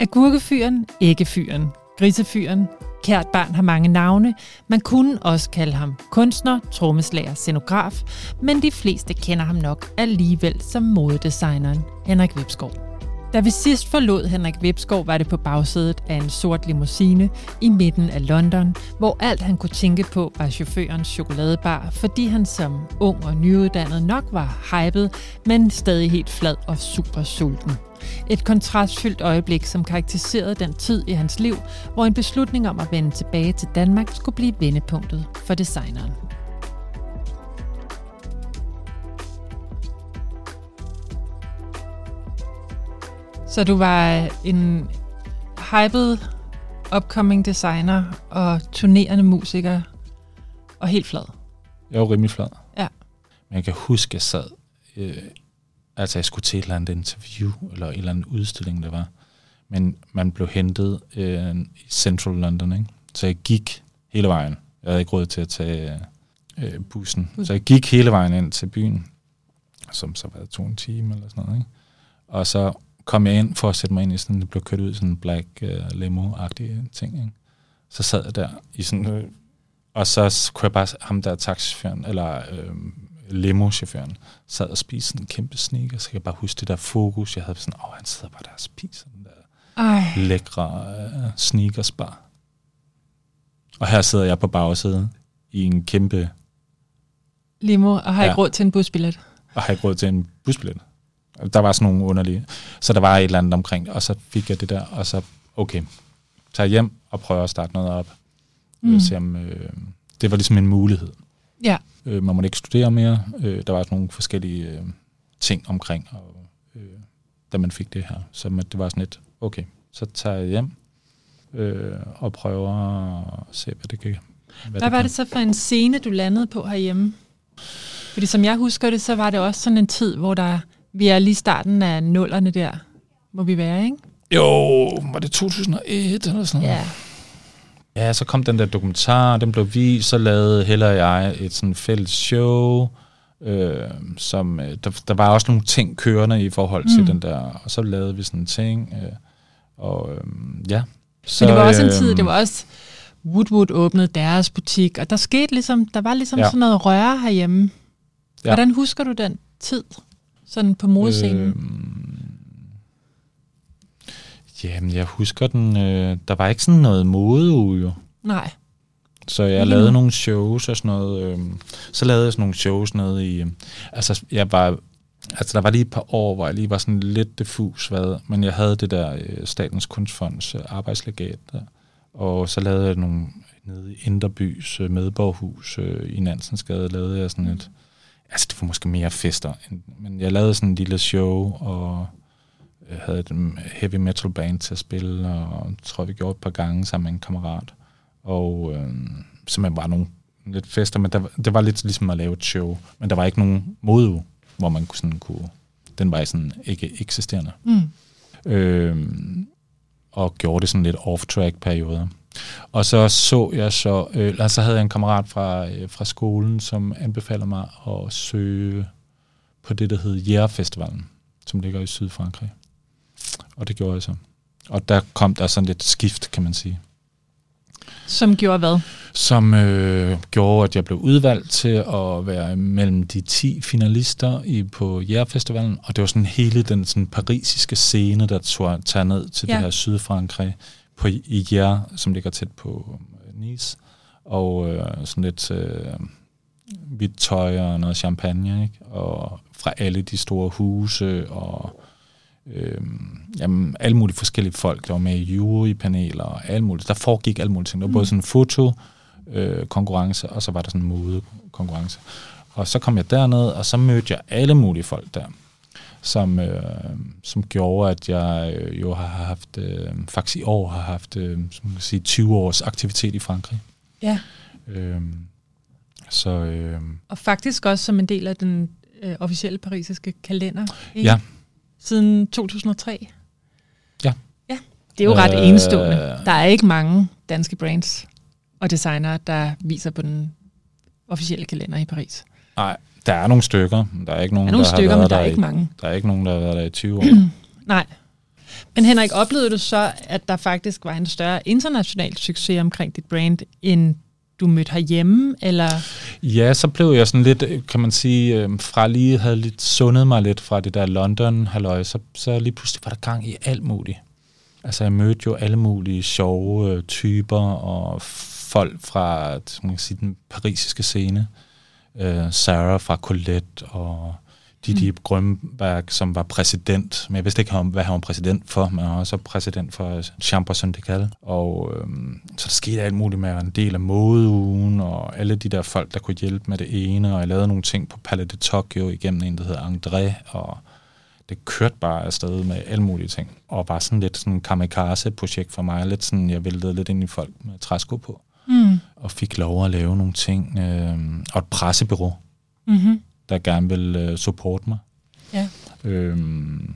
Agurkefyren, æggefyren, grisefyren, kært barn har mange navne. Man kunne også kalde ham kunstner, trommeslager, scenograf, men de fleste kender ham nok alligevel som modedesigneren Henrik Vipskov. Da vi sidst forlod Henrik Vipskov, var det på bagsædet af en sort limousine i midten af London, hvor alt han kunne tænke på var chaufførens chokoladebar, fordi han som ung og nyuddannet nok var hyped, men stadig helt flad og super sulten. Et kontrastfyldt øjeblik, som karakteriserede den tid i hans liv, hvor en beslutning om at vende tilbage til Danmark skulle blive vendepunktet for designeren. Så du var en hyped upcoming designer og turnerende musiker og helt flad. Jeg var rimelig flad. Ja. Men jeg kan huske, at jeg sad, øh, altså jeg skulle til et eller andet interview, eller en eller anden udstilling, der var. Men man blev hentet øh, i Central London, ikke? Så jeg gik hele vejen. Jeg havde ikke råd til at tage øh, bussen. Så jeg gik hele vejen ind til byen, som så var to en time eller sådan noget, ikke? Og så kom jeg ind for at sætte mig ind i sådan, det blev kørt ud i sådan en black uh, limo-agtig ting, ikke? Så sad jeg der i sådan, øh, og så kunne jeg bare, ham der taxichaufføren, eller øh, limo-chaufføren, sad og spiste sådan en kæmpe sneaker, så jeg kan bare huske det der fokus, jeg havde sådan, åh, oh, han sidder bare der og spiser den der Ej. lækre uh, sneakers bar. Og her sidder jeg på bagsædet i en kæmpe, Limo, og har Ja. ikke råd til en busbillet. og har ikke råd til en busbillet. Der var sådan nogle underlige. Så der var et eller andet omkring det, og så fik jeg det der, og så, okay, tager hjem og prøver at starte noget op. Mm. Mm. Se om, øh, det var ligesom en mulighed. Ja. Øh, man måtte ikke studere mere. Øh, der var sådan nogle forskellige øh, ting omkring, og, øh, da man fik det her. Så man, det var sådan lidt, okay, så tager jeg hjem øh, og prøver at se, hvad det kan. Hvad var kan. det så for en scene, du landede på herhjemme? Fordi som jeg husker det, så var det også sådan en tid, hvor der, vi er lige i starten af nullerne der, må vi være, ikke? Jo, var det 2001 eller sådan noget? Ja. Ja, så kom den der dokumentar, den blev vist, så lavede Helle og jeg et sådan fælles show, øh, som, øh, der, der var også nogle ting kørende i forhold til Mm. den der, og så lavede vi sådan en ting, øh, og øh, ja. Så, Men det var også en øh, tid, det var også, Woodwood åbnede deres butik, og der skete ligesom, der var ligesom ja. sådan noget røre herhjemme. Ja. Hvordan husker du den tid, sådan på modescenen? Øh, jamen, jeg husker den, øh, der var ikke sådan noget modeuge, jo. Nej. Så jeg Ikke lavede nogle shows og sådan noget. Øh, så lavede jeg sådan nogle shows nede i... Øh, altså, jeg var... Altså, der var lige et par år, hvor jeg lige var sådan lidt diffus, hvad, men jeg havde det der øh, Statens Kunstfonds øh, arbejdslegat der. Og så lavede jeg nogle nede i Inderbys øh, medborghus øh, i Nansensgade, lavede jeg sådan et... Altså, det var måske mere fester, men jeg lavede sådan en lille show, og jeg havde et mm, heavy metal band til at spille, og tror, vi gjorde et par gange sammen med en kammerat. Og øh, simpelthen bare nogle lidt fester, men der, det var lidt ligesom at lave et show, men der var ikke nogen modeuge, hvor man sådan kunne, den var sådan ikke eksisterende. Mm. Øh, og gjorde det sådan lidt off-track perioder. Og så så jeg så, øh, eller så havde jeg en kammerat fra, øh, fra skolen, som anbefalede mig at søge på det, der hed Jægerfestivalen, som ligger i Sydfrankrig. Og det gjorde jeg så. Og der kom der sådan lidt skift, kan man sige Som gjorde hvad? som øh, gjorde, at jeg blev udvalgt til at være mellem de 10 finalister i, på Jægerfestivalen, og det var sådan hele den sådan parisiske scene, der tog, tager ned til. Ja. det her Sydfrankrig på, i Jæger, som ligger tæt på øh, Nice, og øh, sådan lidt øh, hvidt tøj og noget champagne, ikke? og fra alle de store huse, og øh, jamen, alle mulige forskellige folk, der var med i jurypaneler og alt muligt. Der foregik alt muligt ting. Der var både sådan en foto, øh, konkurrence, og så var der sådan en modekonkurrence. Og så kom jeg derned, og så mødte jeg alle mulige folk der, som, øh, som gjorde, at jeg øh, jo har haft, øh, faktisk i år har haft, øh, som kan sige, 20 års aktivitet i Frankrig. Ja. Øh, så øh, Og faktisk også som en del af den øh, officielle parisiske kalender. Ikke? ja, Siden 2003. Ja. Ja, det er jo ret Øh, enestående. Der er ikke mange danske brands og designere, der viser på den officielle kalender i Paris. nej, der er nogle stykker. Der er ikke nogen, Der er nogle der stykker, har men været der er ikke mange. Der er ikke nogen, der har været der i 20 år. Nej. Men Henrik, oplevede du så, at der faktisk var en større international succes omkring dit brand, end du mødte herhjemme, eller? Ja, så blev jeg sådan lidt, kan man sige, øh, fra lige havde lidt sundet mig lidt fra det der London halløj, så, så lige pludselig var der gang i alt muligt. Altså jeg mødte jo alle mulige sjove øh, typer og folk fra man kan sige, den parisiske scene. Øh, Sarah fra Colette og Didi mm. Grønberg, som var præsident, men jeg vidste ikke, hvad han var præsident for, men han var også præsident for Chambre Syndicale. Og øhm, så der skete alt muligt med en del af modeugen, og alle de der folk, der kunne hjælpe med det ene, og jeg lavede nogle ting på Palais de Tokyo igennem en, der hedder André, og det kørte bare afsted med alle mulige ting. Og var sådan lidt sådan kamikaze-projekt for mig, lidt sådan, jeg væltede lidt ind i folk med træsko på. Mm. Og fik lov at lave nogle ting, øh, og et pressebyrå. Mm-hmm der gerne vil øh, supporte mig. Ja. Øhm,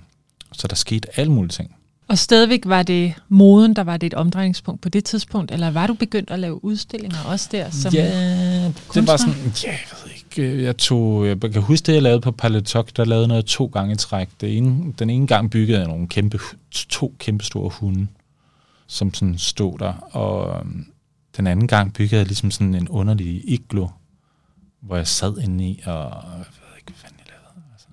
så der skete alle mulige ting. Og stadigvæk var det moden, der var det et omdrejningspunkt på det tidspunkt, eller var du begyndt at lave udstillinger også der som Ja, kunstner? det var sådan, ja, jeg ved ikke, jeg tog, jeg kan huske det, jeg lavede på Paletok, der lavede noget to gange i træk. Det ene, den ene gang byggede jeg nogle kæmpe, to kæmpe store hunde, som sådan stod der, og øhm, den anden gang byggede jeg ligesom sådan en underlig iglo, hvor jeg sad inde i, og jeg ved ikke, hvad fanden jeg lavede. Altså.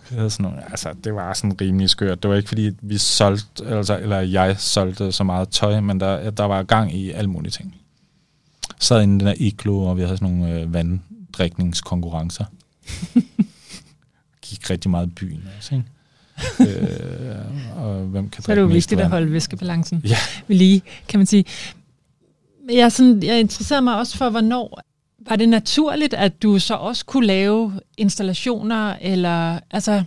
det, var sådan nogle, altså, det var sådan rimelig skørt. Det var ikke, fordi vi solgte, altså, eller jeg solgte så meget tøj, men der, der var gang i alle mulige ting. Sad inde i den der iglo, og vi havde sådan nogle øh, vanddrikningskonkurrencer. Gik rigtig meget i byen også, ikke? øh, og hvem kan så er det jo vigtigt at holde væskebalancen ja. ved lige, kan man sige. Jeg, sådan, jeg interesserer mig også for, hvornår var det naturligt, at du så også kunne lave installationer, eller altså,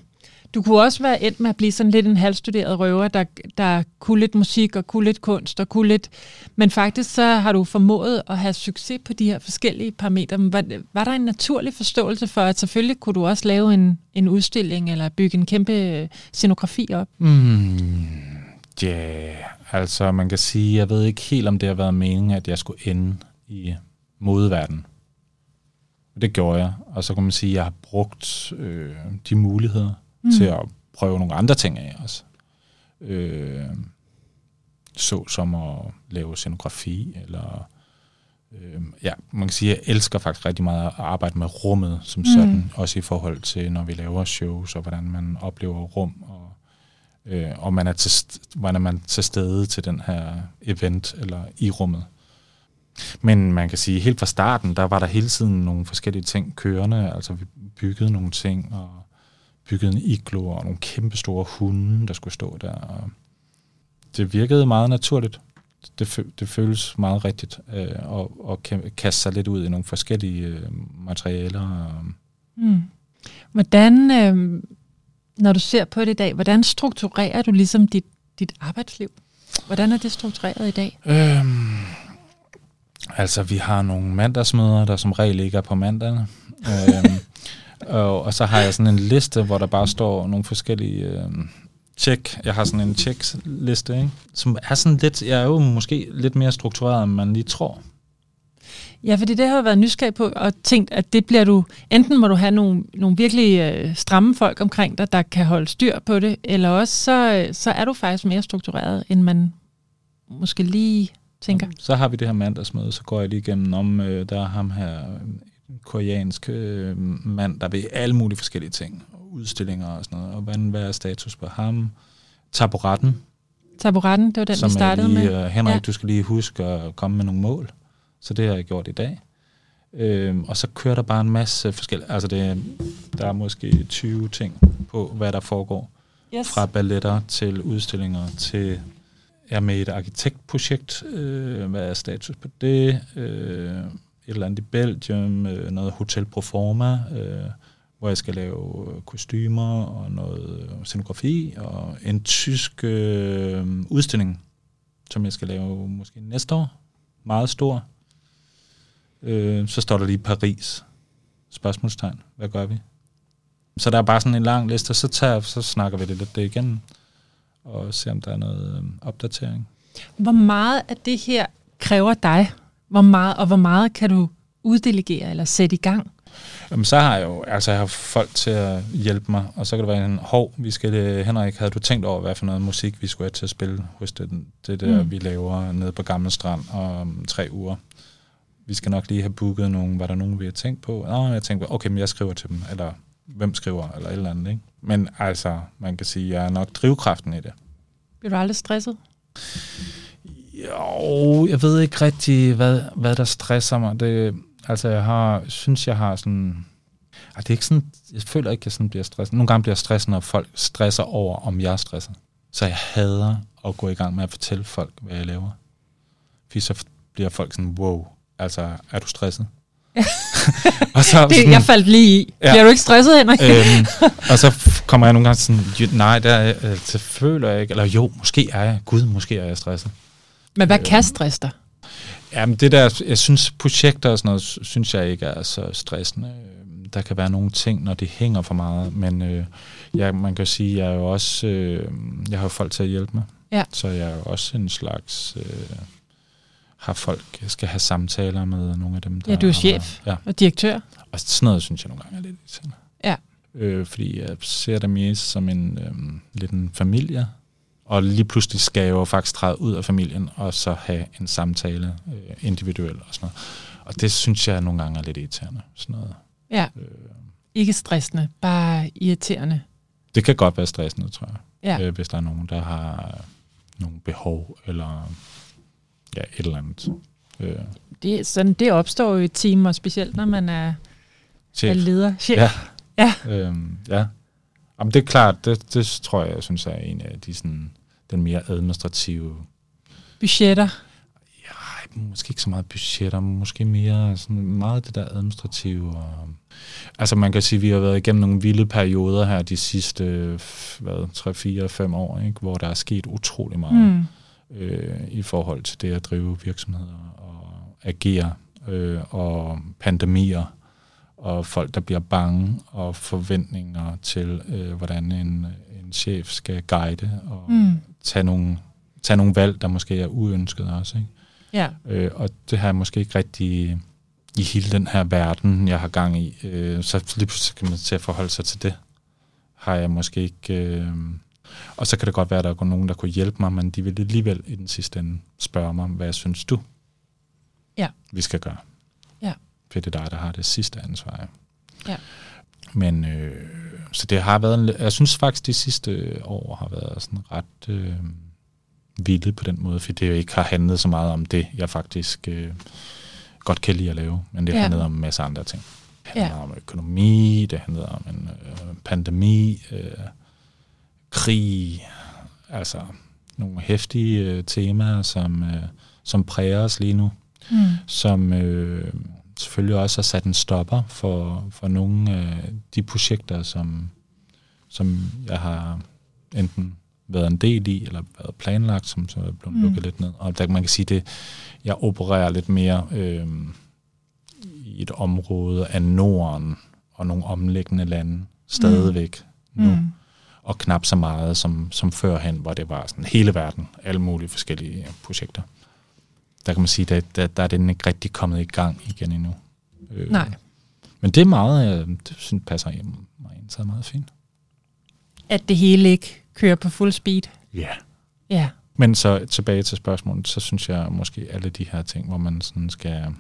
du kunne også være endt med at blive sådan lidt en halvstuderet røver, der, der kunne lidt musik og kunne lidt kunst og kunne lidt... Men faktisk så har du formået at have succes på de her forskellige parametre. Var, var der en naturlig forståelse for, at selvfølgelig kunne du også lave en, en udstilling eller bygge en kæmpe øh, scenografi op? Mm, ja, yeah. altså man kan sige, jeg ved ikke helt, om det har været meningen, at jeg skulle ende i modeverdenen. Det gjorde jeg. Og så kan man sige, at jeg har brugt øh, de muligheder mm. til at prøve nogle andre ting af også. Øh, så som at lave scenografi, eller øh, ja, man kan sige, at jeg elsker faktisk rigtig meget at arbejde med rummet som mm. sådan, også i forhold til, når vi laver shows, og hvordan man oplever rum, og, øh, og man er til, hvordan man er til stede til den her event, eller i rummet. Men man kan sige, helt fra starten, der var der hele tiden nogle forskellige ting kørende. Altså vi byggede nogle ting, og byggede en iglo og nogle kæmpe store hunde, der skulle stå der. Og det virkede meget naturligt. Det, det føles meget rigtigt øh, at, at kaste sig lidt ud i nogle forskellige øh, materialer. Mm. Hvordan, øh, når du ser på det i dag, hvordan strukturerer du ligesom dit, dit arbejdsliv? Hvordan er det struktureret i dag? Øhm, Altså, vi har nogle mandagsmøder, der som regel ikke er på mandagene. øhm, og, og så har jeg sådan en liste, hvor der bare står nogle forskellige øhm, tjek. Jeg har sådan en checkliste, ikke? som er sådan lidt, jeg er jo måske lidt mere struktureret, end man lige tror. Ja, fordi det har jeg været nysgerrig på og tænkt, at det bliver du, enten må du have nogle, nogle virkelig øh, stramme folk omkring dig, der kan holde styr på det, eller også så, øh, så er du faktisk mere struktureret, end man måske lige tænker. Så har vi det her mandagsmøde, så går jeg lige igennem om, øh, der er ham her, koreansk øh, mand, der ved alle mulige forskellige ting, udstillinger og sådan noget, og hvordan, hvad er status på ham? Taburetten. Taburetten, det var den, vi startede lige, med. Uh, Henrik, ja. du skal lige huske at komme med nogle mål. Så det har jeg gjort i dag. Øhm, og så kører der bare en masse forskellige, altså det, der er måske 20 ting på, hvad der foregår. Yes. Fra balletter til udstillinger til er med i et arkitektprojekt. Øh, hvad er status på det? Øh, et eller andet i Belgium, øh, noget Hotel Proforma, øh, hvor jeg skal lave øh, kostymer og noget øh, scenografi, og en tysk øh, udstilling, som jeg skal lave måske næste år. Meget stor. Øh, så står der lige Paris. Spørgsmålstegn. Hvad gør vi? Så der er bare sådan en lang liste, og så, tager, så snakker vi det lidt det igen og ser om der er noget øh, opdatering. Hvor meget af det her kræver dig? Hvor meget, og hvor meget kan du uddelegere eller sætte i gang? Jamen, så har jeg jo altså, jeg har folk til at hjælpe mig, og så kan det være en, hov, vi skal, det, Henrik, havde du tænkt over, hvad for noget musik vi skulle have til at spille hos det, det der, mm. vi laver nede på Gamle Strand om tre uger? Vi skal nok lige have booket nogen, var der nogen, vi har tænkt på? Nå, jeg tænkte, okay, men jeg skriver til dem, eller hvem skriver, eller et eller andet, ikke? Men altså, man kan sige, jeg er nok drivkraften i det. Bliver du aldrig stresset? Jo, jeg ved ikke rigtig, hvad, hvad der stresser mig. Det, altså, jeg har, synes, jeg har sådan... Altså, det er ikke sådan, jeg føler ikke, at jeg sådan bliver stresset. Nogle gange bliver jeg stresset, når folk stresser over, om jeg er stresset. Så jeg hader at gå i gang med at fortælle folk, hvad jeg laver. Fordi så bliver folk sådan, wow, altså, er du stresset? og så, det, sådan, jeg faldt lige i. Ja. Bliver du ikke stresset, Henrik? øhm, og så kommer jeg nogle gange sådan, nej, der, er, øh, det føler jeg ikke. Eller jo, måske er jeg. Gud, måske er jeg stresset. Men hvad øh, kan stresse dig? Jamen det der, jeg synes projekter og sådan noget, synes jeg ikke er så stressende. Der kan være nogle ting, når det hænger for meget, men øh, ja, man kan sige, jeg er jo også, øh, jeg har folk til at hjælpe mig. Ja. Så jeg er jo også en slags, øh, har folk, jeg skal have samtaler med nogle af dem, der Ja, du er chef ja. og direktør. Og sådan noget, synes jeg nogle gange er lidt irriterende. Ja. Øh, fordi jeg ser det mest som en øh, lidt en familie, og lige pludselig skal jeg jo faktisk træde ud af familien, og så have en samtale øh, individuelt og sådan noget. Og det synes jeg nogle gange er lidt irriterende. Sådan noget. Ja. Øh, ikke stressende, bare irriterende. Det kan godt være stressende, tror jeg. Ja. Øh, hvis der er nogen, der har nogle behov, eller ja, et eller andet. Øh. Det, sådan, det opstår jo i team, og specielt når man er, Chef. er leder. Chef. Ja. Ja. Øhm, ja. Jamen, det er klart, det, det tror jeg, jeg synes er en af de sådan, den mere administrative... Budgetter? Ja, måske ikke så meget budgetter, måske mere sådan meget det der administrative. Og, altså man kan sige, at vi har været igennem nogle vilde perioder her de sidste hvad, 3, 4, 5 år, ikke? hvor der er sket utrolig meget mm. øh, i forhold til det at drive virksomheder og agere øh, og pandemier og folk, der bliver bange, og forventninger til, øh, hvordan en, en chef skal guide og mm. Tage, nogle, tage nogle valg, der måske er uønsket også. Ikke? Ja. Øh, og det har jeg måske ikke rigtig i hele den her verden, jeg har gang i. Øh, så lige pludselig kan man til at forholde sig til det. Har jeg måske ikke... Øh, og så kan det godt være, at der er nogen, der kunne hjælpe mig, men de vil alligevel i den sidste ende spørge mig, hvad synes du, ja. vi skal gøre? Ja. For det er dig, der har det sidste ansvar. Ja. Men øh, så det har været, en, jeg synes faktisk, de sidste år har været sådan ret øh, vilde på den måde, fordi det jo ikke har handlet så meget om det, jeg faktisk øh, godt kan lide at lave, men det ja. handler om en masse andre ting. Det handler ja. om økonomi, det handler om en øh, pandemi, øh, krig, altså nogle hæftige øh, temaer, som, øh, som præger os lige nu, mm. som øh, selvfølgelig også har sat en stopper for, for nogle af de projekter, som, som jeg har enten været en del i, eller været planlagt, som så er blevet mm. lukket lidt ned. Og der man kan sige, det jeg opererer lidt mere øh, i et område af Norden og nogle omliggende lande stadigvæk mm. nu. Mm. Og knap så meget som, som førhen, hvor det var sådan hele verden, alle mulige forskellige projekter der kan man sige, at der, der er den ikke rigtig kommet i gang igen endnu. Øh, Nej. Men det er meget, øh, det synes passer hjem mig så meget fint. At det hele ikke kører på fuld speed? Ja. Ja. Men så tilbage til spørgsmålet, så synes jeg måske alle de her ting, hvor man sådan skal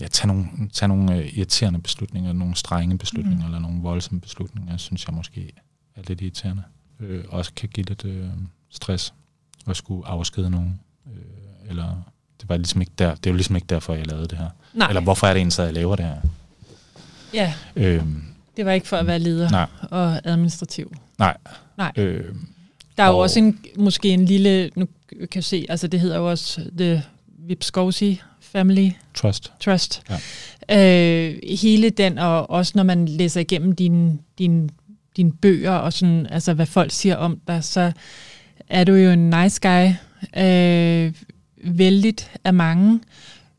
ja, tage nogle, tage nogle øh, irriterende beslutninger, nogle strenge beslutninger, mm. eller nogle voldsomme beslutninger, synes jeg måske er lidt irriterende. Øh, også kan give lidt øh, stress at skulle afskede nogen, øh, eller det var ligesom ikke der, det er jo ligesom ikke derfor, jeg lavede det her. Nej. Eller hvorfor er det egentlig, at jeg laver det her? Ja. Øhm, det var ikke for at være leder nej. og administrativ. Nej. Nej. Øhm, der er jo også en, måske en lille, nu kan jeg se, altså det hedder jo også The Vipskowski Family Trust. Trust. Ja. Øh, hele den, og også når man læser igennem dine din, din bøger, og sådan, altså hvad folk siger om dig, så er du jo en nice guy. Øh, vældigt af mange.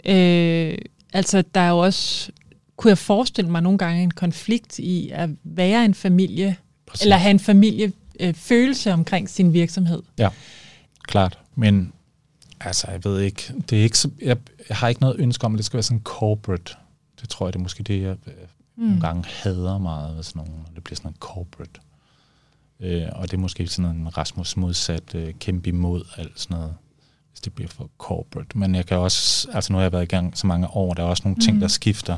Øh, altså, der er jo også, kunne jeg forestille mig nogle gange, en konflikt i at være en familie, Præcis. eller have en familiefølelse øh, omkring sin virksomhed. Ja, klart. Men altså, jeg ved ikke, det er ikke så, jeg, jeg har ikke noget ønske om, at det skal være sådan corporate. Det tror jeg, det er måske det, jeg mm. nogle gange hader meget, hvis nogen, når det bliver sådan en corporate. Øh, og det er måske sådan en Rasmus modsat øh, kæmpe imod alt sådan noget, det bliver for corporate. Men jeg kan også, altså nu har jeg været i gang så mange år, der er også nogle mm. ting, der skifter.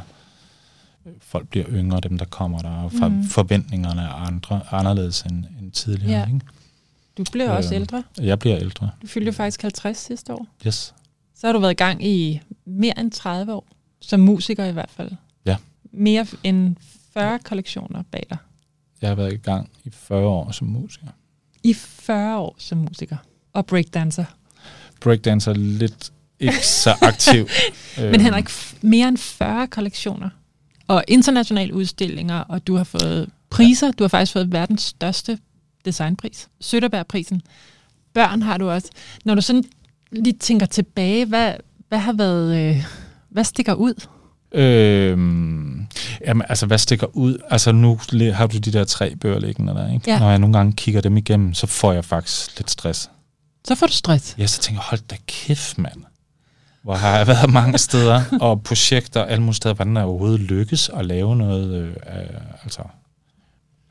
Folk bliver yngre, dem der kommer der, og for, mm. forventningerne er andre, anderledes end, end tidligere. Ja. Ikke? Du bliver øh, også ældre. Jeg bliver ældre. Du fyldte faktisk 50 sidste år. Yes. Så har du været i gang i mere end 30 år, som musiker i hvert fald. Ja. Mere end 40 kollektioner bag dig. Jeg har været i gang i 40 år som musiker. I 40 år som musiker. Og breakdancer. Breakdancer lidt ikke så aktiv. Men Henrik, mere end 40 kollektioner. Og internationale udstillinger, og du har fået priser. Ja. Du har faktisk fået verdens største designpris. Søtterbergprisen. Børn har du også. Når du sådan lige tænker tilbage, hvad, hvad har været, øh, hvad stikker ud? Øhm, jamen, altså, hvad stikker ud? Altså, nu har du de der tre bøger liggende der, ikke? Ja. Når jeg nogle gange kigger dem igennem, så får jeg faktisk lidt stress. Så får du stress? Ja, så tænker jeg, hold da kæft, mand. Hvor har jeg været mange steder, og projekter alle mulige steder, hvordan er overhovedet lykkes at lave noget, øh, altså,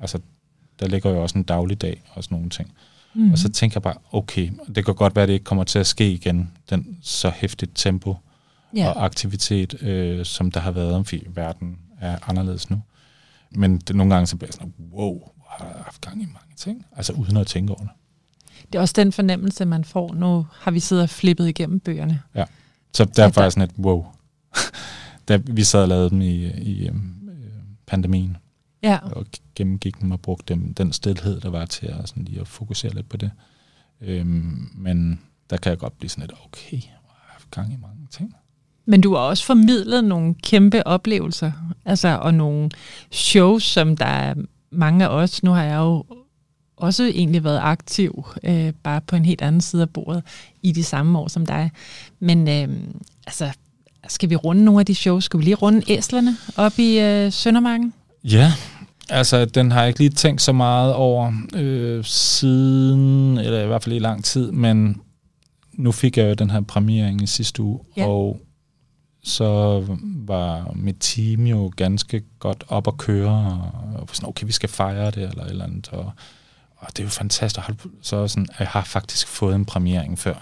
altså, der ligger jo også en dagligdag og sådan nogle ting. Mm. Og så tænker jeg bare, okay, det kan godt være, at det ikke kommer til at ske igen, den så hæftigt tempo ja. og aktivitet, øh, som der har været, fordi verden er anderledes nu. Men det, nogle gange så bliver jeg sådan, wow, har jeg haft gang i mange ting? Altså uden at tænke over det. Det er også den fornemmelse, man får. Nu har vi siddet og flippet igennem bøgerne. Ja, så derfor er sådan et wow. da vi sad og lavede dem i, i øh, pandemien, ja. og gennemgik dem og brugte dem, den stillhed, der var til at, sådan lige at fokusere lidt på det. Øhm, men der kan jeg godt blive sådan lidt, okay, jeg har haft gang i mange ting. Men du har også formidlet nogle kæmpe oplevelser, altså, og nogle shows, som der er mange af os. Nu har jeg jo også egentlig været aktiv, øh, bare på en helt anden side af bordet, i de samme år som dig. Men øh, altså, skal vi runde nogle af de shows? Skal vi lige runde æslerne op i øh, Søndermarken? Ja, altså den har jeg ikke lige tænkt så meget over øh, siden, eller i hvert fald i lang tid, men nu fik jeg jo den her premiering i sidste uge, Ja. og så var mit team jo ganske godt op at køre, og, sådan, okay, vi skal fejre det, eller et eller andet, og, og det er jo fantastisk. Så sådan, jeg har faktisk fået en premiering før,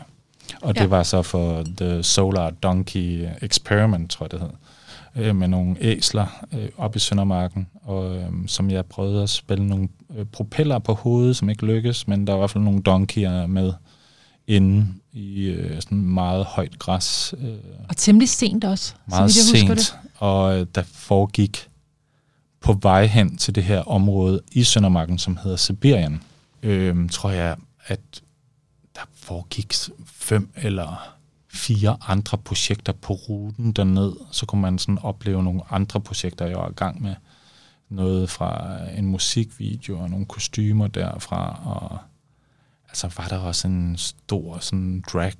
og det Ja. var så for The Solar Donkey Experiment, tror jeg det hed, øh, med nogle æsler øh, op i Søndermarken, og øh, som jeg prøvede at spille nogle øh, propeller på hovedet, som ikke lykkedes, men der var i hvert fald nogle donkeyer med inde i øh, sådan meget højt græs. Øh, Og temmelig sent også, meget så vidt jeg sent, og øh, der foregik på vej hen til det her område i Søndermarken, som hedder Sibirien, øh, tror jeg, at der foregik fem eller fire andre projekter på ruten derned. Så kunne man sådan opleve nogle andre projekter, jeg var i gang med. Noget fra en musikvideo og nogle kostymer derfra, og altså var der også en stor sådan drag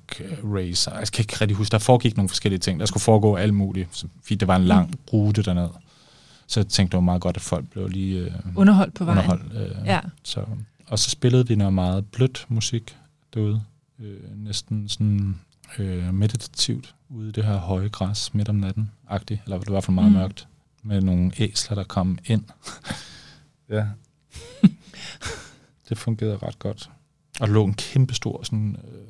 racer. Jeg kan ikke rigtig huske, der foregik nogle forskellige ting. Der skulle foregå alt muligt, fordi det var en lang rute derned. Så jeg tænkte, det var meget godt, at folk blev lige øh, Underholdt på vejen. underholdt. Øh, Ja. så, og så spillede vi noget meget blødt musik derude. Øh, næsten sådan øh, meditativt ude i det her høje græs midt om natten, agtigt, eller det var i hvert fald meget Mm. mørkt, med nogle æsler, der kom ind. ja. det fungerede ret godt. Og der lå en kæmpe stor, sådan, øh,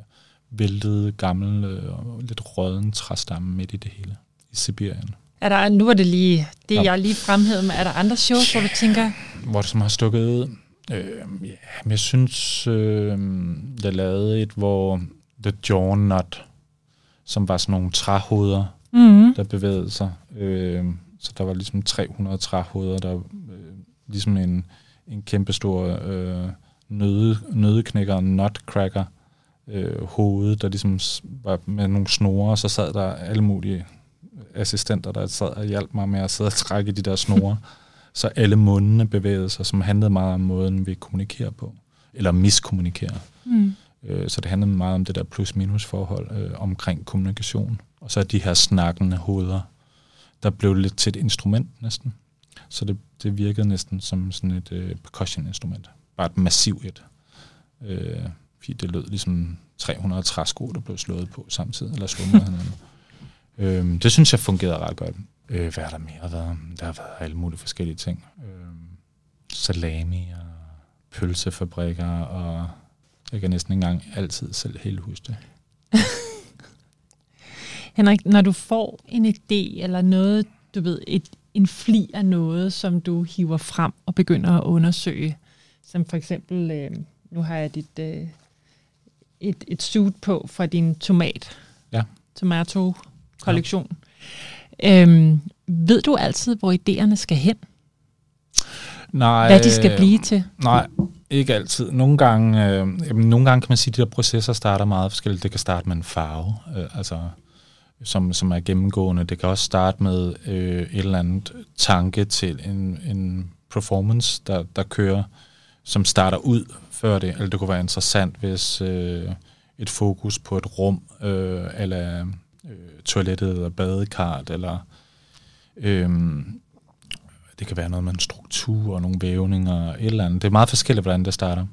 væltet, gammel øh, og lidt rådden træstamme midt i det hele, i Sibirien. Er der, nu var det lige det, Ja. jeg lige fremhævede med. Er der andre shows, hvor du tænker, hvor det som har stukket ud. Øh, ja, men jeg synes, øh, jeg lavede et, hvor The Jaw Nut, som var sådan nogle træhoveder, mm, der bevægede sig. Øh, så der var ligesom 300 træhoveder, der øh, ligesom en, en kæmpe stor øh, nøde, nødeknækker, nutcracker, øh, hoved, der ligesom var med nogle snore, og så sad der alle mulige assistenter, der sad og hjalp mig med at sidde og trække de der snore. så alle mundene bevægede sig, som handlede meget om måden, vi kommunikerer på. Eller miskommunikerer. mm, Øh, Så det handlede meget om det der plus-minus forhold øh, omkring kommunikation. Og så de her snakkende hoveder, der blev lidt til et instrument næsten. Så det, det virkede næsten som sådan et øh, percussion-instrument. Bare et massivt et. Øh, fordi det lød ligesom 300 træsko, der blev slået på samtidig, eller slået mod hinanden. Øh, det synes jeg fungerede ret godt. Øh, hvad har der mere været? Der har været alle mulige forskellige ting. Øh, salami og pølsefabrikker, og jeg kan næsten ikke engang altid selv helt huske det. Henrik, når du får en idé eller noget, du ved, et, en fli af noget, som du hiver frem og begynder at undersøge, som for eksempel, øh, nu har jeg dit, øh, et, et suit på fra din tomat, ja. tomato-kollektion. Ja. Øhm, ved du altid, hvor idéerne skal hen? Nej, Hvad de skal blive til? Nej, ikke altid. Nogle gange, øh, jamen, nogle gange kan man sige, at de der processer starter meget forskelligt. Det kan starte med en farve, øh, altså, som, som er gennemgående. Det kan også starte med øh, et eller andet tanke til en, en performance, der, der kører, som starter ud før det. Eller det kunne være interessant, hvis øh, et fokus på et rum, øh, eller øh, toilettet, eller badekarret, eller... Øh, det kan være noget med en struktur og nogle vævninger, et eller andet. Det er meget forskelligt, hvordan det starter.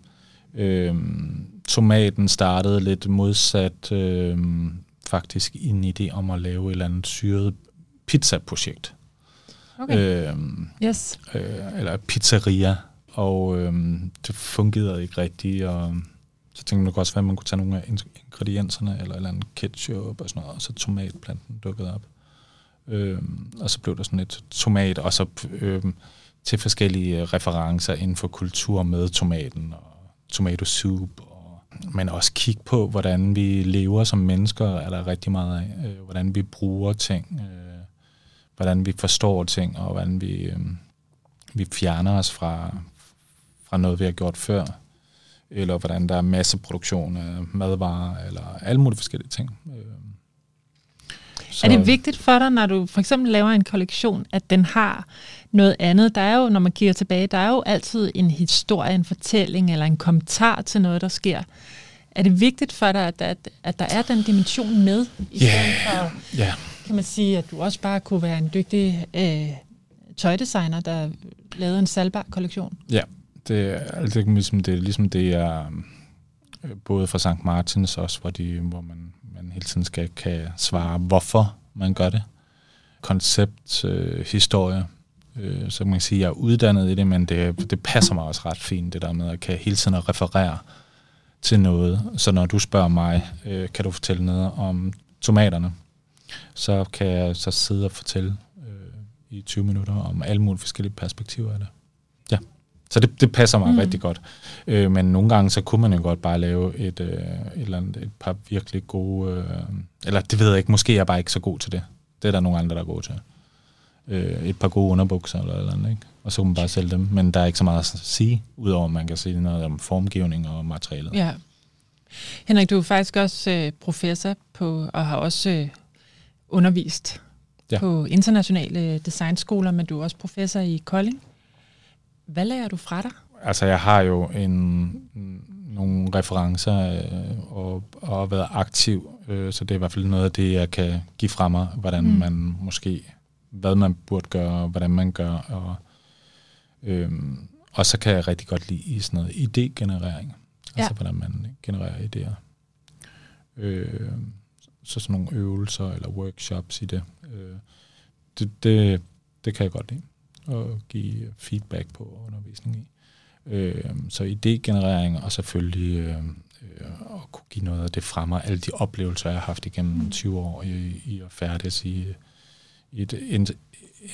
Øhm, tomaten startede lidt modsat øhm, faktisk i en idé om at lave et eller andet syret pizza-projekt. Okay. Øhm, yes. Øh, eller pizzeria. Og øhm, det fungerede ikke rigtigt, og så tænkte man også, at man kunne tage nogle af ingredienserne, eller et eller andet ketchup og sådan noget, og så tomatplanten dukkede op. Øh, og så blev der sådan et tomat, og så øh, til forskellige øh, referencer inden for kultur med tomaten, og tomatosoup, og, men også kigge på, hvordan vi lever som mennesker, er der rigtig meget af, øh, hvordan vi bruger ting, øh, hvordan vi forstår ting, og hvordan vi, øh, vi fjerner os fra, fra noget, vi har gjort før, eller hvordan der er masseproduktion af madvarer, eller alle mulige forskellige ting. Så. Er det vigtigt for dig, når du for eksempel laver en kollektion, at den har noget andet? Der er jo, når man kigger tilbage, der er jo altid en historie, en fortælling eller en kommentar til noget, der sker. Er det vigtigt for dig, at der, at der er den dimension med? I yeah. for, yeah. kan man sige, at du også bare kunne være en dygtig øh, tøjdesigner, der lavede en salgbar kollektion? Ja, det er, det ligesom det, ligesom det er øh, både fra St. Martins også, hvor, de, hvor man man hele tiden skal kan svare, hvorfor man gør det. Koncept, øh, historie, øh, så man kan sige, at jeg er uddannet i det, men det, det passer mig også ret fint, det der med at kan hele tiden referere til noget. Så når du spørger mig, øh, kan du fortælle noget om tomaterne, så kan jeg så sidde og fortælle øh, i 20 minutter om alle mulige forskellige perspektiver af det. Så det, det passer mig mm. rigtig godt. Øh, men nogle gange, så kunne man jo godt bare lave et, øh, et, eller andet, et par virkelig gode... Øh, eller det ved jeg ikke, måske er jeg bare ikke så god til det. Det er der nogle andre, der er gode til. Øh, et par gode underbukser eller eller andet, ikke? Og så kunne man bare sælge dem. Men der er ikke så meget at sige, udover at man kan sige noget om formgivning og materialet. Ja. Henrik, du er faktisk også øh, professor på, og har også øh, undervist ja. på internationale designskoler, men du er også professor i Kolding. Hvad lærer du fra dig? Altså, jeg har jo en, nogle referencer øh, og, og været aktiv, øh, så det er i hvert fald noget af det, jeg kan give fra mig, hvordan mm. man måske, hvad man burde gøre, og hvordan man gør, og, øh, og så kan jeg rigtig godt lide sådan noget idégenerering, ja. altså hvordan man genererer idéer. Øh, så sådan nogle øvelser eller workshops i det. Øh, det, det, det kan jeg godt lide og give feedback på undervisning i. Øh, så idégenerering og selvfølgelig øh, øh, at kunne give noget af det frem og alle de oplevelser, jeg har haft igennem 20 mm. år i, i at færdes i, i et, et,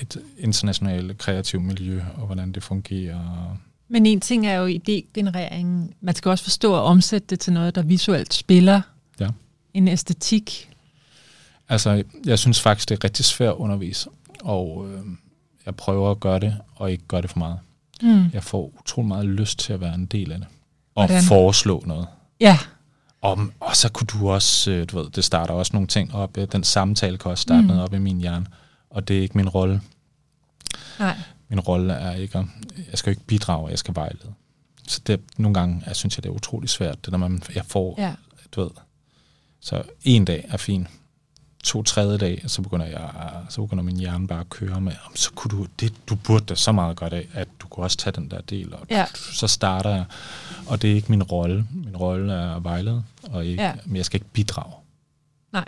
et internationalt kreativt miljø, og hvordan det fungerer. Men en ting er jo idégenereringen. Man skal også forstå at omsætte det til noget, der visuelt spiller. Ja. En æstetik. Altså, jeg synes faktisk, det er rigtig svært at undervise. Og øh, jeg prøver at gøre det, og ikke gøre det for meget. Mm. Jeg får utrolig meget lyst til at være en del af det. Og Hvordan? foreslå noget. Ja. Og, og så kunne du også, øh, du ved, det starter også nogle ting op. Den samtale kan også starte mm. op i min hjerne. Og det er ikke min rolle. Nej. Min rolle er ikke, jeg skal ikke bidrage, jeg skal vejlede. Så det, nogle gange, jeg synes jeg, det er utrolig svært, det der man, jeg får, ja. du ved. Så en dag er fint to tredje dag, så begynder, jeg, så begynder min hjerne bare at køre med, så kunne du, det, du burde da så meget godt af, at du kunne også tage den der del, og ja. så starter jeg, og det er ikke min rolle. Min rolle er at vejlede, og ikke, ja. men jeg skal ikke bidrage. Nej.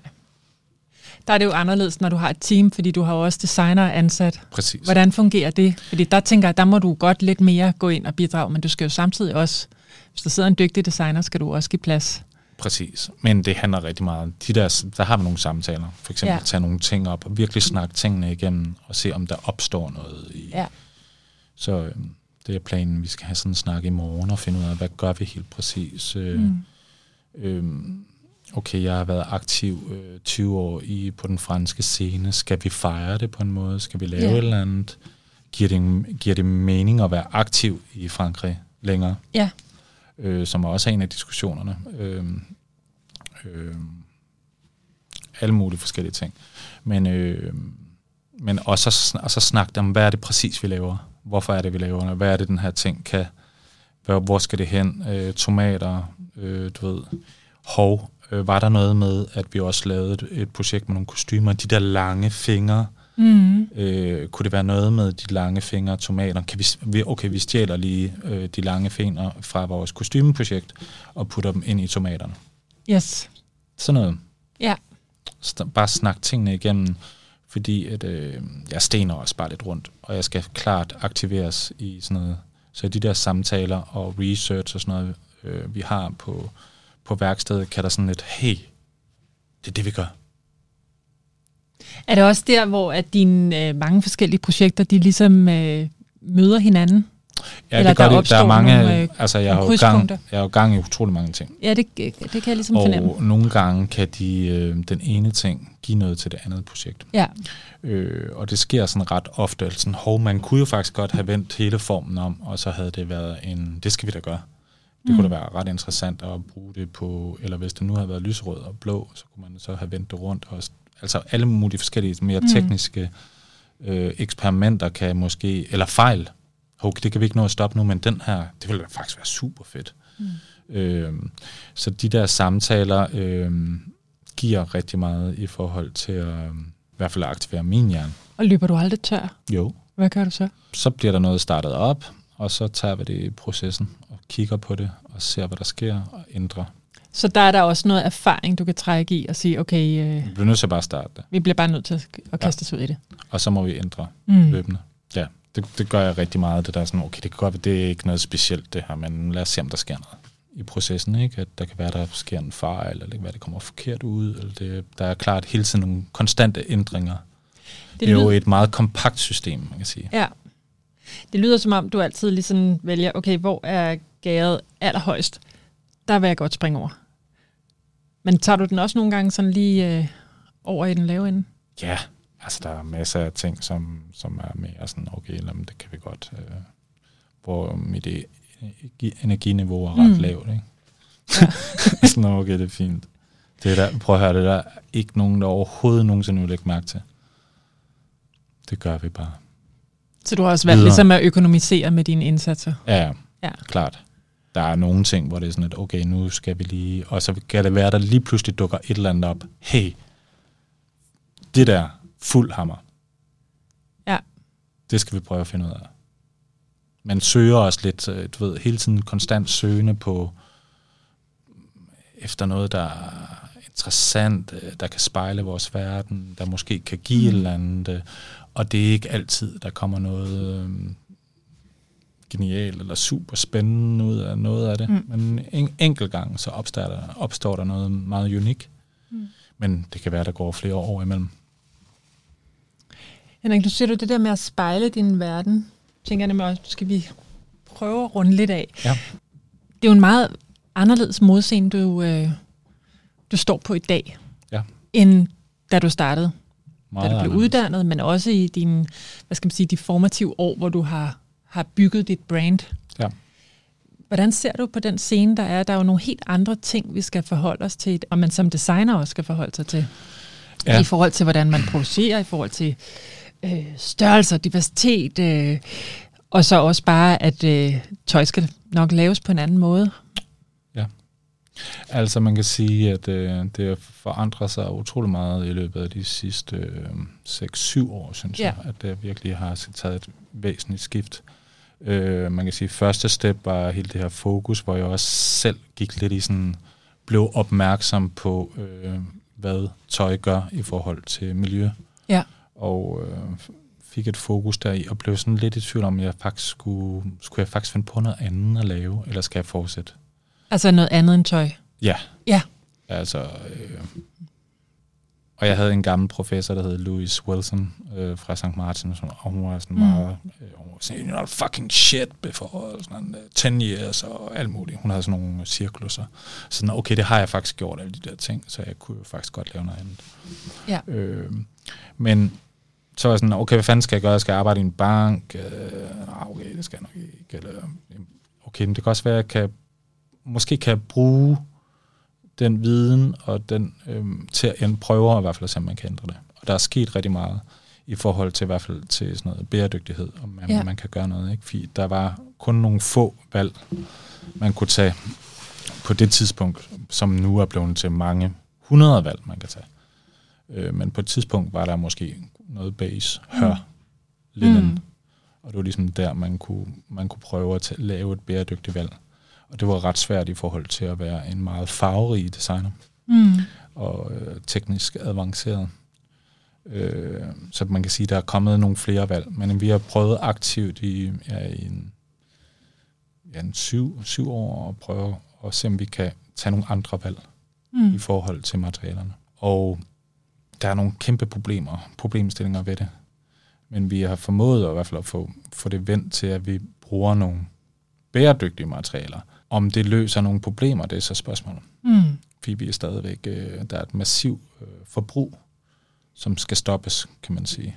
Der er det jo anderledes, når du har et team, fordi du har jo også designer ansat. Præcis. Hvordan fungerer det? Fordi der tænker jeg, der må du godt lidt mere gå ind og bidrage, men du skal jo samtidig også, hvis der sidder en dygtig designer, skal du også give plads. Præcis. Men det handler rigtig meget. De der, der har vi nogle samtaler. For eksempel Ja. tage nogle ting op og virkelig snakke tingene igennem og se, om der opstår noget. I. Ja. Så øh, det er planen. Vi skal have sådan en snak i morgen og finde ud af, hvad gør vi helt præcis. Øh, Mm. øh, okay, jeg har været aktiv øh, 20 år i på den franske scene. Skal vi fejre det på en måde? Skal vi lave Ja. et eller andet? Giver det, giver det mening at være aktiv i Frankrig længere? Ja øh, som også er en af diskussionerne. Øh, øh, alle mulige forskellige ting. Men, øh, men også, og så snakke om, hvad er det præcis, vi laver? Hvorfor er det, vi laver det? Hvad er det, den her ting kan? Hvor, hvor skal det hen? Øh, tomater, øh, du ved. Hov, øh, var der noget med, at vi også lavede et, et projekt med nogle kostymer? De der lange fingre, Mm. Øh, kunne det være noget med de lange fingre og tomater? Kan vi, okay, vi stjæler lige øh, de lange fingre fra vores kostymeprojekt og putter dem ind i tomaterne. Yes. Sådan noget. Ja. St- bare snak tingene igennem, fordi at, øh, jeg stener også bare lidt rundt, og jeg skal klart aktiveres i sådan noget. Så de der samtaler og research og sådan noget, øh, vi har på, på værkstedet, kan der sådan lidt, hey, det er det, vi gør. Er det også der, hvor at dine øh, mange forskellige projekter, de ligesom øh, møder hinanden? Ja, Eller det gør der der, der er mange, nogle, øh, altså jeg har, jo gang, jeg har jo gang i utrolig mange ting. Ja, det, det kan jeg ligesom fornemme. Og nogle gange kan de, øh, den ene ting give noget til det andet projekt. Ja. Øh, og det sker sådan ret ofte. Sådan, hov, man kunne jo faktisk godt have vendt hele formen om, og så havde det været en, det skal vi da gøre. Det mm. kunne da være ret interessant at bruge det på, eller hvis det nu havde været lyserød og blå, så kunne man så have vendt det rundt. Og, altså alle mulige forskellige mere Mm. tekniske øh, eksperimenter kan måske, eller fejl, hov, det kan vi ikke nå at stoppe nu, men den her, det ville faktisk være super fedt. Mm. Øh, så de der samtaler øh, giver rigtig meget i forhold til at øh, i hvert fald at aktivere min hjerne. Og løber du aldrig tør? Jo. Hvad gør du så? Så bliver der noget startet op, og så tager vi det i processen og kigger på det og ser, hvad der sker og ændrer. Så der er der også noget erfaring, du kan trække i og sige, okay, øh, Vi bliver nødt til bare at starte det, vi bliver bare nødt til at, at kaste os ud i det. og så må vi ændre Mm. løbende. Ja, det, det gør jeg rigtig meget. Det der er sådan, okay, det kan godt det er ikke noget specielt det her, men lad os se, om der sker noget i processen, ikke? At der kan være, der sker en fejl, eller det kan være, det kommer forkert ud, eller det, der er klart hele tiden nogle konstante ændringer. Det, det er jo et meget kompakt system, man kan sige. Ja. Det lyder som om, du altid ligesom vælger, okay, hvor er gæret allerhøjst? Der vil jeg godt springe over. Men tager du den også nogle gange sådan lige øh, over i den lave ende? Ja, altså der er masser af ting, som, som er mere sådan, okay, jamen, det kan vi godt, øh, hvor mit e- energi- energiniveau er ret Mm. lavt, ikke? sådan, okay, det er fint. Det er der, prøv at høre, det er der ikke nogen, der overhovedet nogensinde vil lægge mærke til. Det gør vi bare. Så du har også valgt Videre. ligesom at økonomisere med dine indsatser? Ja, ja, Ja. klart. Der er nogle ting, hvor det er sådan, at okay, nu skal vi lige... Og så kan det være, at der lige pludselig dukker et eller andet op. Hey, det der, fuld hammer. Ja. Det skal vi prøve at finde ud af. Man søger også lidt, øh, du ved, hele tiden konstant søgende på efter noget, der er interessant, øh, der kan spejle vores verden, der måske kan give mm. et eller andet. øh, Og det er ikke altid, der kommer noget øh, genialt eller super spændende ud af noget af det. Mm. Men en enkelt gang, så opstår der, opstår der noget meget unik. Mm. Mm. Men det kan være, der går flere år imellem. Henrik, nu siger du det der med at spejle din verden. Tænker jeg nemlig også, skal vi prøve at runde lidt af. Ja. Det er jo en meget anderledes modscene, du, øh, du står på i dag, Ja. end da du startede. Meget da du blev anderledes. uddannet, men også i din, hvad skal man sige, de formative år, hvor du har, har bygget dit brand. Ja. Hvordan ser du på den scene, der er? Der er jo nogle helt andre ting, vi skal forholde os til, og man som designer også skal forholde sig til. Ja. Ja. I forhold til, hvordan man producerer, i forhold til øh, størrelse og diversitet, øh, og så også bare, at øh, tøj skal nok laves på en anden måde. Altså man kan sige, at øh, det har forandret sig utrolig meget i løbet af de sidste øh, 6-7 år, synes Ja. jeg, at det virkelig har taget et væsentligt skift. Øh, man kan sige, at første step var hele det her fokus, hvor jeg også selv gik lidt i sådan, blev opmærksom på øh, hvad tøj gør i forhold til miljø. Ja. Og øh, fik et fokus der i, og blev sådan lidt i tvivl om, jeg faktisk skulle, skulle jeg faktisk finde på noget andet at lave, eller skal jeg fortsætte? Altså noget andet end tøj? Ja. Ja. Altså, øh, og jeg havde en gammel professor, der hed Louis Wilson øh, fra St. Martin, og, sådan, og hun var sådan mm. meget, øh, hun var sådan, you're fucking shit before sådan, uh, 10 years og alt muligt. Hun havde sådan nogle cirkluser. Sådan, okay, det har jeg faktisk gjort, alle de der ting, så jeg kunne jo faktisk godt lave noget andet. Ja. Øh, men så var jeg sådan, okay, hvad fanden skal jeg gøre? Skal jeg arbejde i en bank? Øh, okay, det skal jeg nok ikke. Eller, okay, men det kan også være, at jeg kan, måske kan jeg bruge den viden og den øhm, til at prøve i hvert fald at se, om man kan ændre det. Og der er sket rigtig meget i forhold til i hvert fald til sådan noget bæredygtighed, om man, ja. man kan gøre noget. Ikke? Fordi der var kun nogle få valg, man kunne tage på det tidspunkt, som nu er blevet til mange hundrede valg, man kan tage. Øh, men på et tidspunkt var der måske noget base, hør, mm. linnen, mm. og det var ligesom der, man kunne, man kunne prøve at lave et bæredygtigt valg. Og det var ret svært i forhold til at være en meget farverig designer. Mm. Og øh, teknisk avanceret. Øh, så man kan sige, at der er kommet nogle flere valg. Men vi har prøvet aktivt i, ja, i en, ja, en syv, syv år at prøve at se, om vi kan tage nogle andre valg mm. i forhold til materialerne. Og der er nogle kæmpe problemer, problemstillinger ved det. Men vi har formået at, i hvert fald at få, få det vendt til, at vi bruger nogle bæredygtige materialer, om det løser nogle problemer, det er så spørgsmålet. Mm. Fordi vi er stadigvæk, øh, der er et massivt øh, forbrug, som skal stoppes, kan man sige.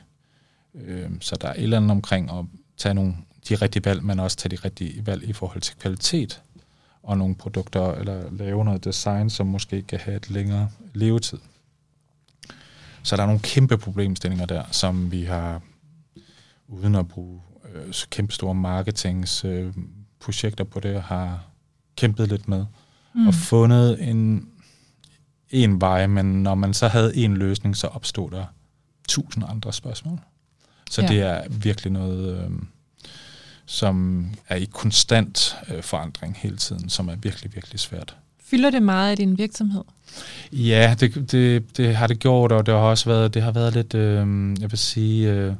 Øh, så der er et eller andet omkring at tage nogle, de rigtige valg, men også tage de rigtige valg i forhold til kvalitet, og nogle produkter, eller lave noget design, som måske kan have et længere levetid. Så der er nogle kæmpe problemstillinger der, som vi har, uden at bruge øh, kæmpe store marketingsprojekter øh, på det, har kæmpet lidt med, mm. og fundet en, en vej, men når man så havde en løsning, så opstod der tusind andre spørgsmål. Så ja. det er virkelig noget, øh, som er i konstant øh, forandring hele tiden, som er virkelig, virkelig svært. Fylder det meget af din virksomhed? Ja, det, det, det har det gjort, og det har også været, det har været lidt, øh, jeg vil sige, øh,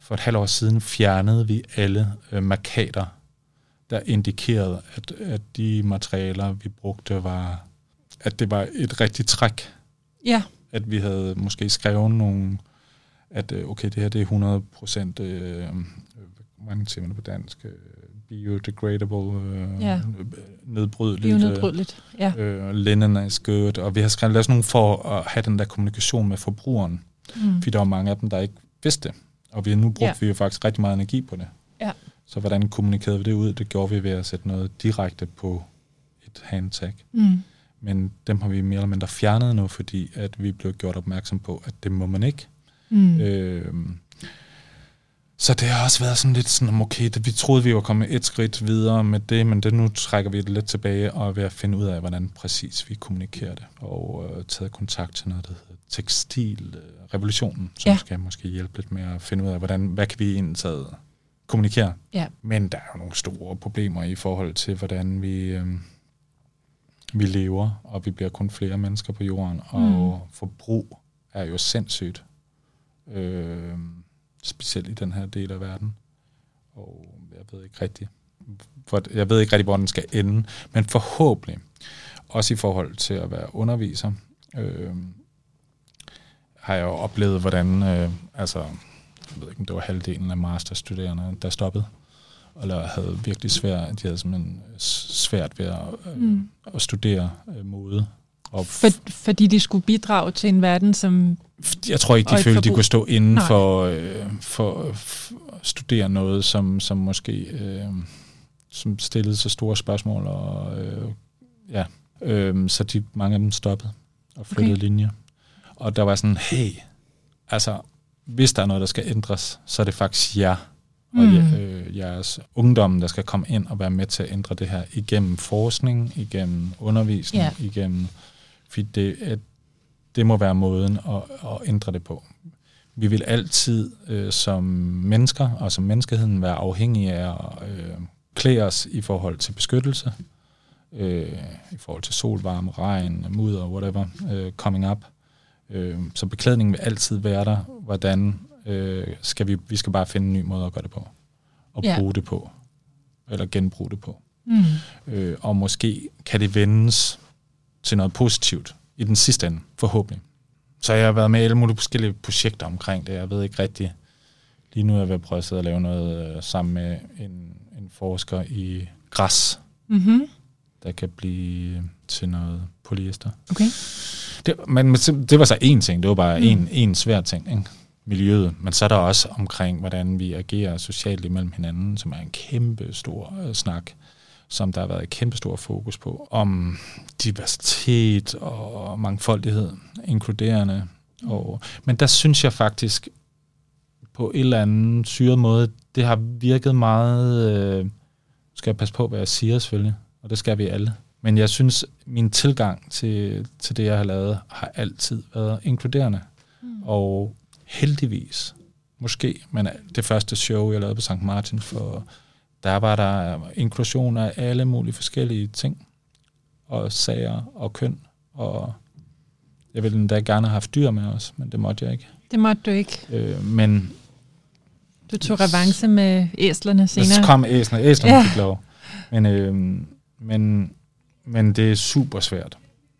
for et halvt år siden fjernede vi alle øh, markader der indikerede, at, at de materialer, vi brugte, var, at det var et rigtigt træk. Ja. At vi havde måske skrevet nogle, at øh, okay, det her det er 100 procent, øh, mange siger man på dansk, øh, biodegradable, øh, ja. nedbrydeligt. Bionedbrydeligt, ja. Øh, linen is good, og vi har skrevet sådan nogle for at have den der kommunikation med forbrugeren, mm. fordi der var mange af dem, der ikke vidste det. Og vi nu brugte ja. vi jo faktisk rigtig meget energi på det. Ja. Så hvordan kommunikerede vi det ud? Det gjorde vi ved at sætte noget direkte på et handtag. Mm. Men dem har vi mere eller mindre fjernet nu, fordi at vi blev gjort opmærksom på, at det må man ikke. Mm. Øh, så det har også været sådan lidt sådan, okay, det, vi troede, vi var kommet et skridt videre med det, men det, nu trækker vi det lidt tilbage og er ved at finde ud af, hvordan præcis vi kommunikerer det. Og øh, taget kontakt til noget, der hedder tekstilrevolutionen, som ja. skal måske hjælpe lidt med at finde ud af, hvordan, hvad kan vi egentlig kommunikere. Ja. Men der er jo nogle store problemer i forhold til, hvordan vi, øh, vi lever, og vi bliver kun flere mennesker på jorden, og mm. forbrug er jo sindssygt. Øh, specielt i den her del af verden. Og jeg ved ikke rigtigt, for, jeg ved ikke rigtig, hvor den skal ende, men forhåbentlig, også i forhold til at være underviser, øh, har jeg jo oplevet, hvordan, øh, altså, jeg ved ikke, om det var halvdelen af masterstuderende, der stoppede, eller havde virkelig svært, de havde simpelthen svært ved at, øh, mm. at studere øh, mode. Og for, fordi de skulle bidrage til en verden, som... Jeg tror ikke, de følte, de kunne stå inden for, øh, for, for at studere noget, som, som måske øh, som stillede så store spørgsmål, og øh, ja, øh, så de, mange af dem stoppede og flyttede okay. linjer. Og der var sådan, hey, altså, hvis der er noget, der skal ændres, så er det faktisk jer og mm. øh, jeres ungdom, der skal komme ind og være med til at ændre det her igennem forskning, igennem undervisning, yeah. igennem... Fordi det, at det må være måden at, at ændre det på. Vi vil altid øh, som mennesker og som menneskeheden være afhængige af at øh, klæde os i forhold til beskyttelse, øh, i forhold til solvarme, regn, mudder, whatever, øh, coming up. Øh, så beklædning vil altid være der. Hvordan øh, skal vi... Vi skal bare finde en ny måde at gøre det på. Og ja. bruge det på. Eller genbruge det på. Mm. Øh, og måske kan det vendes til noget positivt i den sidste ende, forhåbentlig. Så jeg har været med i alle mulige forskellige projekter omkring det. Jeg ved ikke rigtigt. Lige nu er jeg ved at prøve at sidde og lave noget øh, sammen med en, en forsker i græs, Mm-hmm. der kan blive til noget polyester. Okay. Det, men det var så én ting. Det var bare Mm. en, en svær ting. Ikke? Miljøet. Men så er der også omkring, hvordan vi agerer socialt imellem hinanden, som er en kæmpe stor øh, snak, som der har været et kæmpe stor fokus på, om diversitet og mangfoldighed, inkluderende. Og, men der synes jeg faktisk, på en eller anden syret måde, det har virket meget... Øh, skal jeg passe på, hvad jeg siger selvfølgelig, og det skal vi alle. Men jeg synes, min tilgang til, til det, jeg har lavet, har altid været inkluderende. Mm. Og heldigvis, måske, men det første show, jeg lavede på St. Martin, for der var der inklusion af alle mulige forskellige ting, og sager og køn, og jeg ville endda gerne have haft dyr med os, men det måtte jeg ikke. Det måtte du ikke. Øh, men Du tog revanche med æslerne senere. så kom æslerne Ja. ja. fik lov. Men, øh, men, men det er super svært.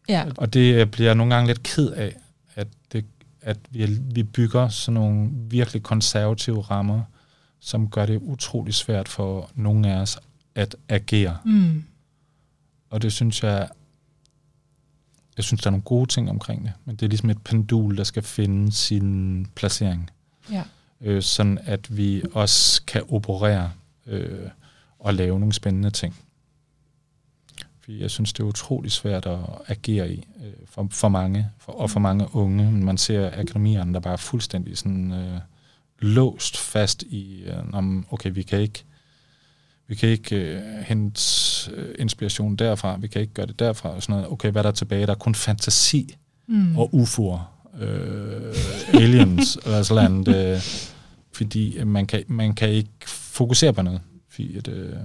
Ja. Og det bliver jeg nogle gange lidt ked af, at, det, at vi, vi bygger sådan nogle virkelig konservative rammer, som gør det utrolig svært for nogle af os at agere. Mm. Og det synes jeg, jeg synes, der er nogle gode ting omkring det, men det er ligesom et pendul, der skal finde sin placering, Ja. øh, sådan at vi også kan operere øh, og lave nogle spændende ting. Fordi jeg synes, det er utrolig svært at agere i øh, for, for mange, for, og for mange unge. Man ser akademierne, der bare er fuldstændig sådan, øh, låst fast i, øh, om, okay, vi kan ikke vi kan ikke øh, hente øh, inspiration derfra, vi kan ikke gøre det derfra, og sådan noget. Okay, hvad er der tilbage? Der er kun fantasi Mm. og UFO'er, øh, aliens eller sådan noget, øh, fordi man kan, man kan ikke fokusere på noget. Fordi at, øh,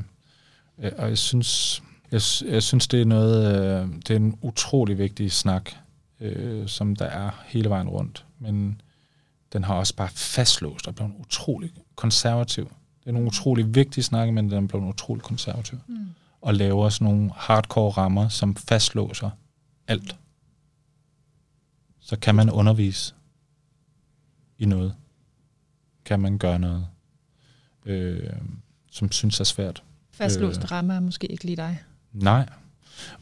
øh, og jeg synes, jeg, jeg synes, det er noget, øh, det er en utrolig vigtig snak, øh, som der er hele vejen rundt, men den har også bare fastlåst og blevet utrolig konservativ. Det er nogle utrolig vigtige snakke, men den er blevet utrolig konservativ. Mm. Og laver sådan nogle hardcore rammer, som fastlåser alt. Så kan man undervise i noget. Kan man gøre noget, øh, som synes er svært. Fastlåste Øh. rammer er måske ikke lige dig. Nej.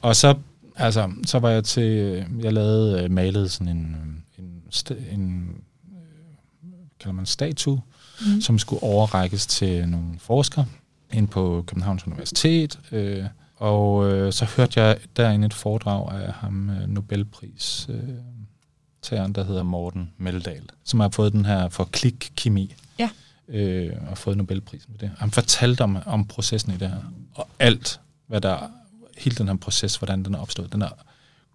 Og så, altså, så var jeg til, jeg lavede, øh, malede sådan en, øh, en, en øh, kalder man statue, Mm. som skulle overrækkes til nogle forskere ind på Københavns Universitet. Øh, og øh, så hørte jeg derinde et foredrag af ham øh, Nobelpris øh, tageren, der hedder Morten Meldal, som har fået den her for klikkemi. Ja. Øh, og fået Nobelprisen for det. Han fortalte om, om processen i det her. Og alt, hvad der hele den her proces, hvordan den er opstået, den er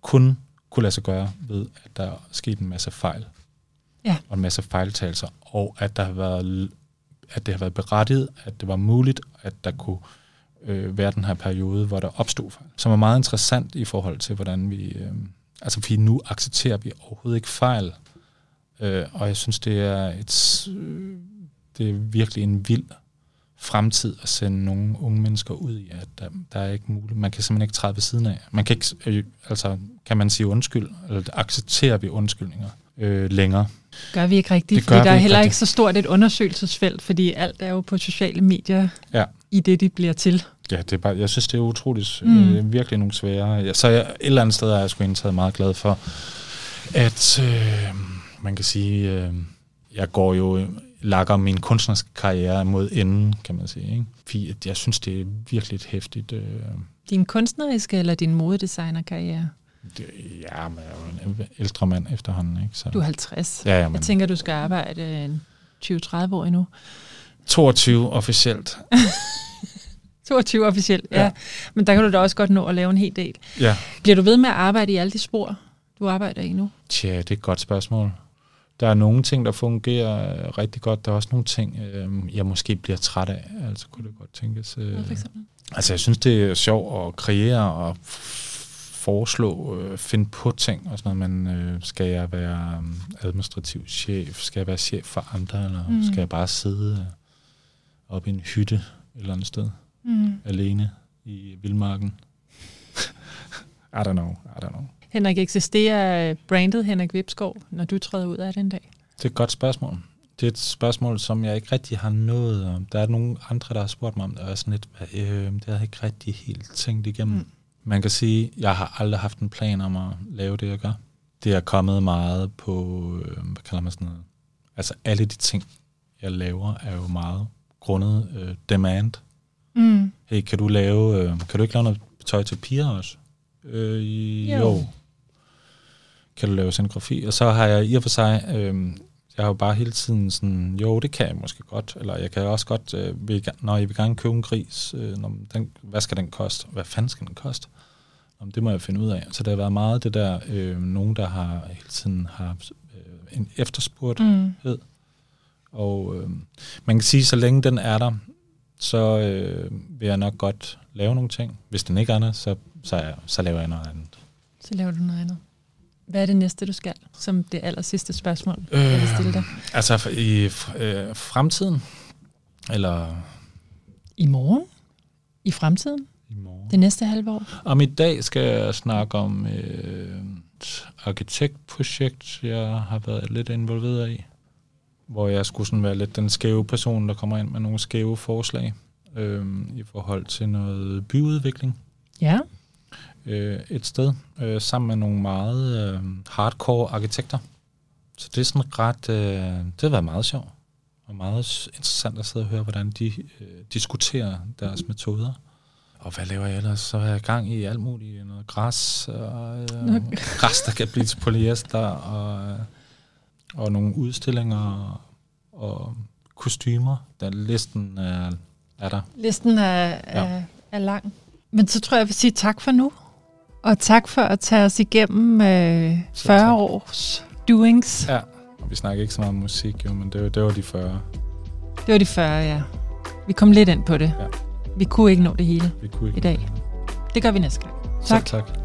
kun kunne lade sig gøre ved, at der er sket en masse fejl. Ja. Og en masse fejltagelser. Og at der har været at det har været berettiget, at det var muligt, at der kunne øh, være den her periode, hvor der opstod fejl. Som er meget interessant i forhold til, hvordan vi... Øh, altså, fordi nu accepterer vi overhovedet ikke fejl. Øh, og jeg synes, det er et... Øh, det er virkelig en vild fremtid at sende nogle unge mennesker ud i, at der, der er ikke muligt. Man kan simpelthen ikke træde ved siden af. Man kan ikke, øh, altså, kan man sige undskyld, eller accepterer vi undskyldninger øh, længere. Gør vi ikke rigtigt, Det fordi der er ikke heller rigtigt. ikke så stort et undersøgelsesfelt, fordi alt er jo på sociale medier Ja. i det, de bliver til. Ja, det er bare, jeg synes, det er utroligt, Mm. mm. øh, virkelig nogle svære. Så jeg, et eller andet sted er jeg sgu egentlig taget meget glad for, at øh, man kan sige, øh, jeg går jo, lakker min kunstneriske karriere mod enden, kan man sige. Ikke? Fordi jeg synes, det er virkelig et hæftigt... Øh, Din kunstneriske eller din modedesignerkarriere? det, ja, men jeg er jo en ældre mand efterhånden. Ikke? Så, Du er 50. ja, ja, men Jeg tænker, du skal arbejde en 20-30 år endnu. 22 officielt. 22 officielt, ja. ja. Ja. Men der kan du da også godt nå at lave en hel del. Ja. Bliver du ved med at arbejde i alle de spor, du arbejder i nu? Tja, det er et godt spørgsmål. Der er nogle ting, der fungerer øh, rigtig godt. Der er også nogle ting, øh, jeg måske bliver træt af. Altså kunne det godt tænkes. Øh, Hvad for eksempel? altså jeg synes, det er sjovt at kreere og foreslå, øh, finde på ting og sådan noget, men øh, skal jeg være um, administrativ chef? Skal jeg være chef for andre? Eller mm. skal jeg bare sidde øh, oppe i en hytte et eller andet sted, mm. alene i vildmarken? I don't know, I don't know. Henrik, eksisterer brandet Henrik Vipskov, når du træder ud af den dag? Det er et godt spørgsmål. Det er et spørgsmål, som jeg ikke rigtig har nået om. Der er nogle andre, der har spurgt mig om det, og er sådan lidt, øh, det har jeg ikke rigtig helt tænkt igennem. Mm. Man kan sige, at jeg har aldrig haft en plan om at lave det, jeg gør. Det er kommet meget på, øh, hvad kalder man sådan noget? Altså alle de ting, jeg laver, er jo meget grundet øh, demand. Mm. Hey, kan du lave, øh, kan du ikke lave noget tøj til piger også? Øh, jo. jo. Kan du lave scenografi? Og så har jeg i og for sig, øh, jeg har jo bare hele tiden sådan, jo, det kan jeg måske godt, eller jeg kan også godt, øh, vil, når jeg vil gerne købe en gris, øh, når den, hvad skal den koste? Hvad fanden skal den koste? Om det må jeg finde ud af. Så det har været meget det der, øh, nogen der har hele tiden har øh, en efterspurgthed. Mm. Og øh, man kan sige, så længe den er der, så øh, vil jeg nok godt lave nogle ting. Hvis den ikke er der, så, så, så laver jeg noget andet. Så laver du noget andet. Hvad er det næste, du skal, som det aller sidste spørgsmål, øh, jeg vil stille dig? Altså i øh, fremtiden? Eller? I morgen? I fremtiden? I morgen. Det næste halve år? Om i dag skal jeg snakke om øh, et arkitektprojekt, jeg har været lidt involveret i, hvor jeg skulle sådan være lidt den skæve person, der kommer ind med nogle skæve forslag øh, i forhold til noget byudvikling. Ja øh, et sted, øh, sammen med nogle meget øh, hardcore arkitekter. Så det er sådan ret, øh, det har været meget sjovt, og meget interessant at sidde og høre, hvordan de øh, diskuterer deres metoder. Og hvad laver jeg ellers? Så er jeg gang i alt muligt. Noget græs, og, øh, græs, der kan blive til polyester, og, og nogle udstillinger, og kostymer. Der listen er, er der. Listen er, ja. er, er lang. Men så tror jeg, jeg vil sige tak for nu. Og tak for at tage os igennem øh, 40 tak. års doings. Ja, og vi snakker ikke så meget om musik, jo, men det var, det var de 40. Det var de 40, ja. Vi kom lidt ind på det. Ja. Vi kunne ikke nå det hele vi kunne ikke i dag. Det gør vi næste gang. Tak. Selv tak.